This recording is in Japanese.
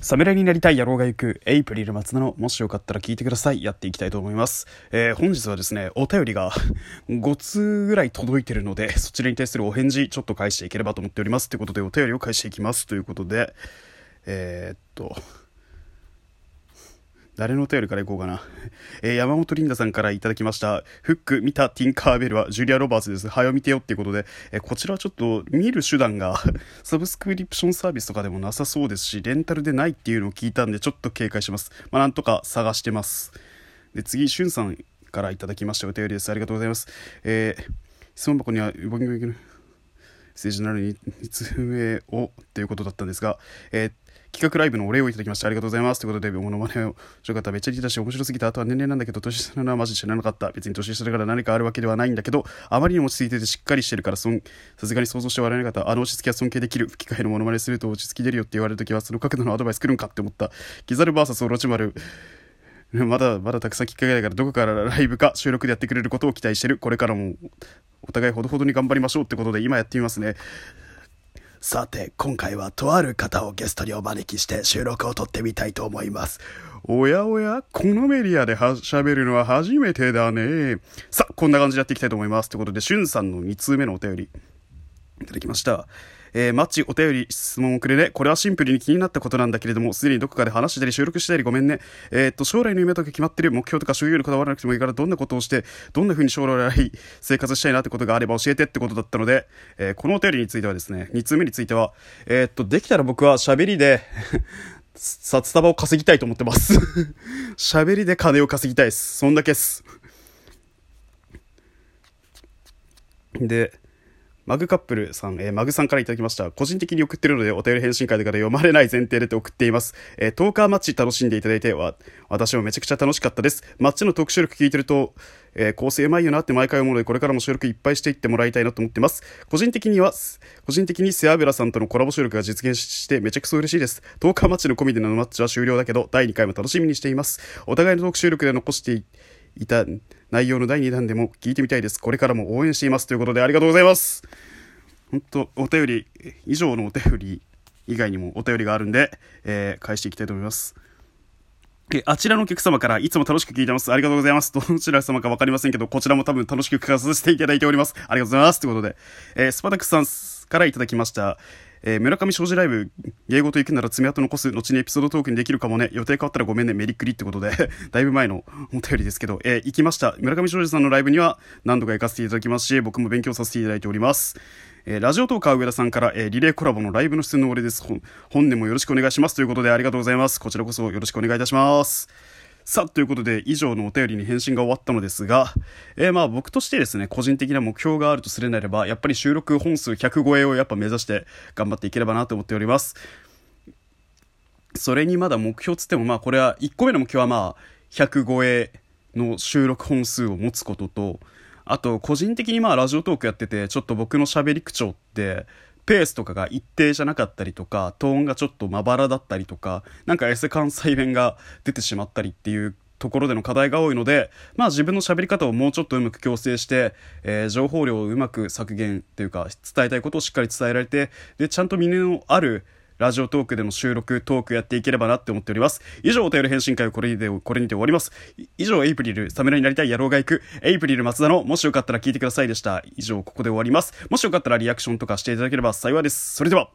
侍になりたい野郎が行くエイプリル松田のもしよかったら聞いてください。やっていきたいと思います、えー、本日はですねお便りが 5通ぐらい届いてるのでそちらに対するお返事ちょっと返していければと思っております。ということでお便りを返していきます。ということでえー、っと誰のお便りからいこうかな。えー、山本リンダさんからいただきました。フック見たティンカーベルはジュリア・ロバーツです。早見てよっていうことで、えー、こちらはちょっと見る手段が サブスクリプションサービスとかでもなさそうですし、レンタルでないっていうのを聞いたんで、ちょっと警戒します。まあ、なんとか探してます。で、次、しゅんさんからいただきましたお便りです。ありがとうございます。えー、質問箱には、動けない。政治なるに2通目をということだったんですが、えー企画ライブのお礼をいただきましてありがとうございます。ということで、モノマネをしよかった。めっちゃ聞いたし、面白すぎた。あとは年齢なんだけど、年下なのはマジ知らなかった。別に年下だから何かあるわけではないんだけど、あまりにも落ち着いててしっかりしてるから、さすがに想像して笑えなかった。あの落ち着きは尊敬できる。吹き替えのモノマネすると落ち着き出るよって言われるときは、その角度のアドバイス来るんかって思った。ギザル VS オロチマル。まだまだたくさんきっかけないから、どこからライブか収録でやってくれることを期待してる。これからもお互いほどほどに頑張りましょうってことで、今やってみますね。さて、今回はとある方をゲストにお招きして収録を撮ってみたいと思います。おやおや、このメディアで喋るのは初めてだね。さあ、こんな感じでやっていきたいと思います。ということで、しゅんさんの2通目のお便り、いただきました。えー、マッチお便り質問をくれね。これはシンプルに気になったことなんだけれども、すでにどこかで話したり収録したりごめんね。えー、っと、将来の夢とか決まってる目標とか収入にこだわらなくてもいいから、どんなことをして、どんな風に将来生活したいなってことがあれば教えてってことだったので、えー、このお便りについてはですね、2通目については、えっと、できたら僕は喋りで札束を稼ぎたいと思ってます喋りで金を稼ぎたいです。そんだけっす。で、マグカップルさん、えー、マグさんからいただきました。個人的に送ってるので、お便り返信会でから読まれない前提で送っています。えー、トーカーマッチ楽しんでいただいては、私もめちゃくちゃ楽しかったです。マッチの特集力聞いてると、えー、構成うまいよなって毎回思うので、これからも収録いっぱいしていってもらいたいなと思ってます。個人的には、個人的に背脂さんとのコラボ収録が実現してめちゃくそ嬉しいです。トーカーマッチの込みでのマッチは終了だけど、第2回も楽しみにしています。お互いの特集力で残していいた内容の第2弾でも聞いてみたいです。これからも応援しています。ということでありがとうございます。本当お便り、以上のお便り以外にもお便りがあるんで、えー、返していきたいと思います。え、あちらのお客様からいつも楽しく聞いてます。ありがとうございます。どちら様かわかりませんけど、こちらも多分楽しく聞かさせていただいております。ありがとうございます。ということで、えー、スパタクさんからいただきました。えー、村上庄司ライブ、芸事行くなら爪痕残す、後にエピソードトークにできるかもね、予定変わったらごめんね、メリックリってことで だいぶ前のお便りですけど、えー、行きました。村上庄司さんのライブには何度か行かせていただきますし、僕も勉強させていただいております。えー、ラジオトーカー上田さんから、えー、リレーコラボのライブの出演のお礼です。本年もよろしくお願いします。ということでありがとうございます。こちらこそよろしくお願いいたします。さあ、ということで、以上のお便りに返信が終わったのですが、えー、まあ僕としてですね、個人的な目標があるとするなれば、やっぱり収録本数100超えをやっぱ目指して頑張っていければなと思っております。それにまだ目標つっても、まあこれは、1個目の目標はまあ、100超えの収録本数を持つことと、あと、個人的にまあラジオトークやってて、ちょっと僕の喋り口調って、ペースとかが一定じゃなかったりとか、トーンがちょっとまばらだったりとか、なんかエセ関西弁が出てしまったりっていうところでの課題が多いので、まあ自分の喋り方をもうちょっとうまく矯正して、えー、情報量をうまく削減っていうか、伝えたいことをしっかり伝えられて、で、ちゃんと耳のあるラジオトークでの収録、トークやっていければなって思っております。以上、お便り返信会をこれで、これにて終わります。以上、エイプリル、侍になりたい野郎が行く、エイプリル松田の、もしよかったら聞いてくださいでした。以上、ここで終わります。もしよかったらリアクションとかしていただければ幸いです。それでは。